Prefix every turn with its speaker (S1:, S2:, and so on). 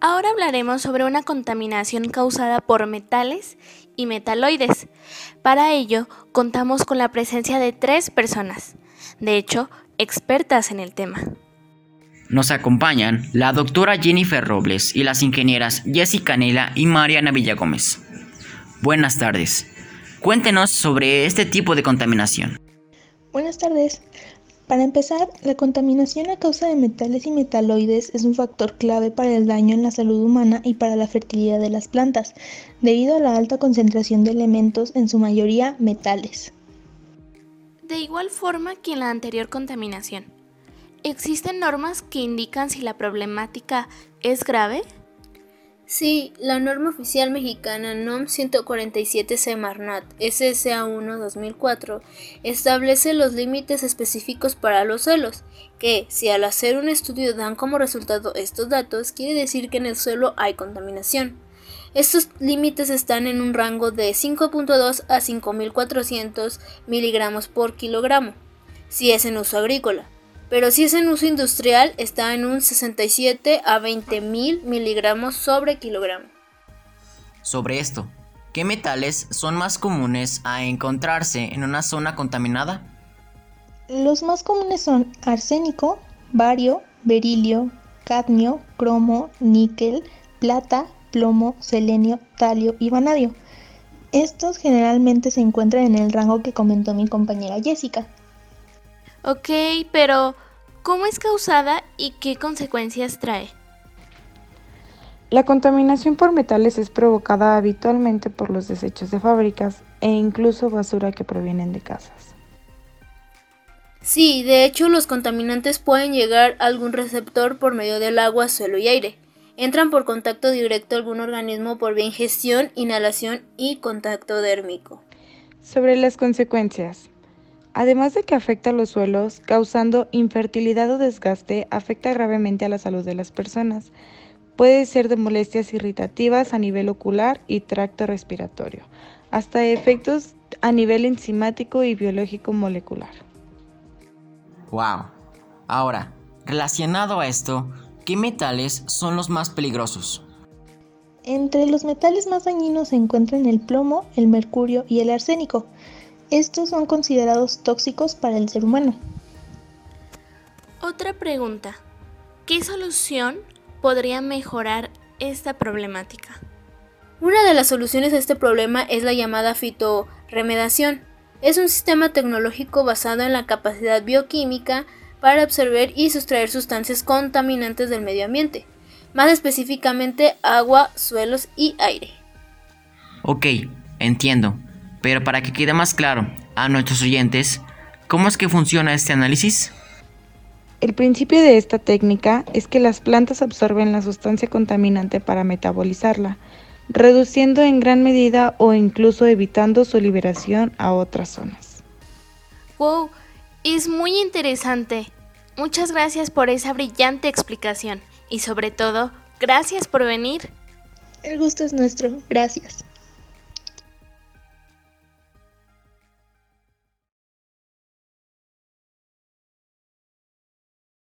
S1: Ahora hablaremos sobre una contaminación causada por metales y metaloides. Para ello, contamos con la presencia de tres personas, de hecho, expertas en el tema.
S2: Nos acompañan la doctora Jennifer Robles y las ingenieras Jessica Nela y Mariana Villagómez. Buenas tardes. Cuéntenos sobre este tipo de contaminación.
S3: Buenas tardes. Para empezar, la contaminación a causa de metales y metaloides es un factor clave para el daño en la salud humana y para la fertilidad de las plantas, debido a la alta concentración de elementos, en su mayoría metales.
S1: De igual forma que en la anterior contaminación, ¿existen normas que indican si la problemática es grave?
S4: Sí, la norma oficial mexicana NOM 147 Semarnat SSA1-2004 establece los límites específicos para los suelos, que si al hacer un estudio dan como resultado estos datos, quiere decir que en el suelo hay contaminación. Estos límites están en un rango de 5.2 a 5.400 miligramos por kilogramo, si es en uso agrícola pero si es en uso industrial está en un 67 a 20 mil miligramos sobre kilogramo.
S2: Sobre esto, ¿qué metales son más comunes a encontrarse en una zona contaminada?
S3: Los más comunes son arsénico, bario, berilio, cadmio, cromo, níquel, plata, plomo, selenio, talio y vanadio. Estos generalmente se encuentran en el rango que comentó mi compañera Jessica.
S1: Ok, pero ¿Cómo es causada y qué consecuencias trae?
S5: La contaminación por metales es provocada habitualmente por los desechos de fábricas e incluso basura que provienen de casas.
S4: Sí, de hecho los contaminantes pueden llegar a algún receptor por medio del agua, suelo y aire. Entran por contacto directo a algún organismo por vía ingestión, inhalación y contacto dérmico.
S5: Sobre las consecuencias. Además de que afecta a los suelos, causando infertilidad o desgaste, afecta gravemente a la salud de las personas. Puede ser de molestias irritativas a nivel ocular y tracto respiratorio, hasta efectos a nivel enzimático y biológico molecular.
S2: Wow. Ahora, relacionado a esto, ¿qué metales son los más peligrosos?
S3: Entre los metales más dañinos se encuentran el plomo, el mercurio y el arsénico. Estos son considerados tóxicos para el ser humano.
S1: Otra pregunta. ¿Qué solución podría mejorar esta problemática?
S4: Una de las soluciones a este problema es la llamada fitorremedación. Es un sistema tecnológico basado en la capacidad bioquímica para absorber y sustraer sustancias contaminantes del medio ambiente, más específicamente agua, suelos y aire.
S2: Ok, entiendo. Pero para que quede más claro a nuestros oyentes, ¿cómo es que funciona este análisis?
S5: El principio de esta técnica es que las plantas absorben la sustancia contaminante para metabolizarla, reduciendo en gran medida o incluso evitando su liberación a otras zonas.
S1: ¡Wow! Es muy interesante. Muchas gracias por esa brillante explicación y sobre todo, gracias por venir.
S3: El gusto es nuestro. Gracias.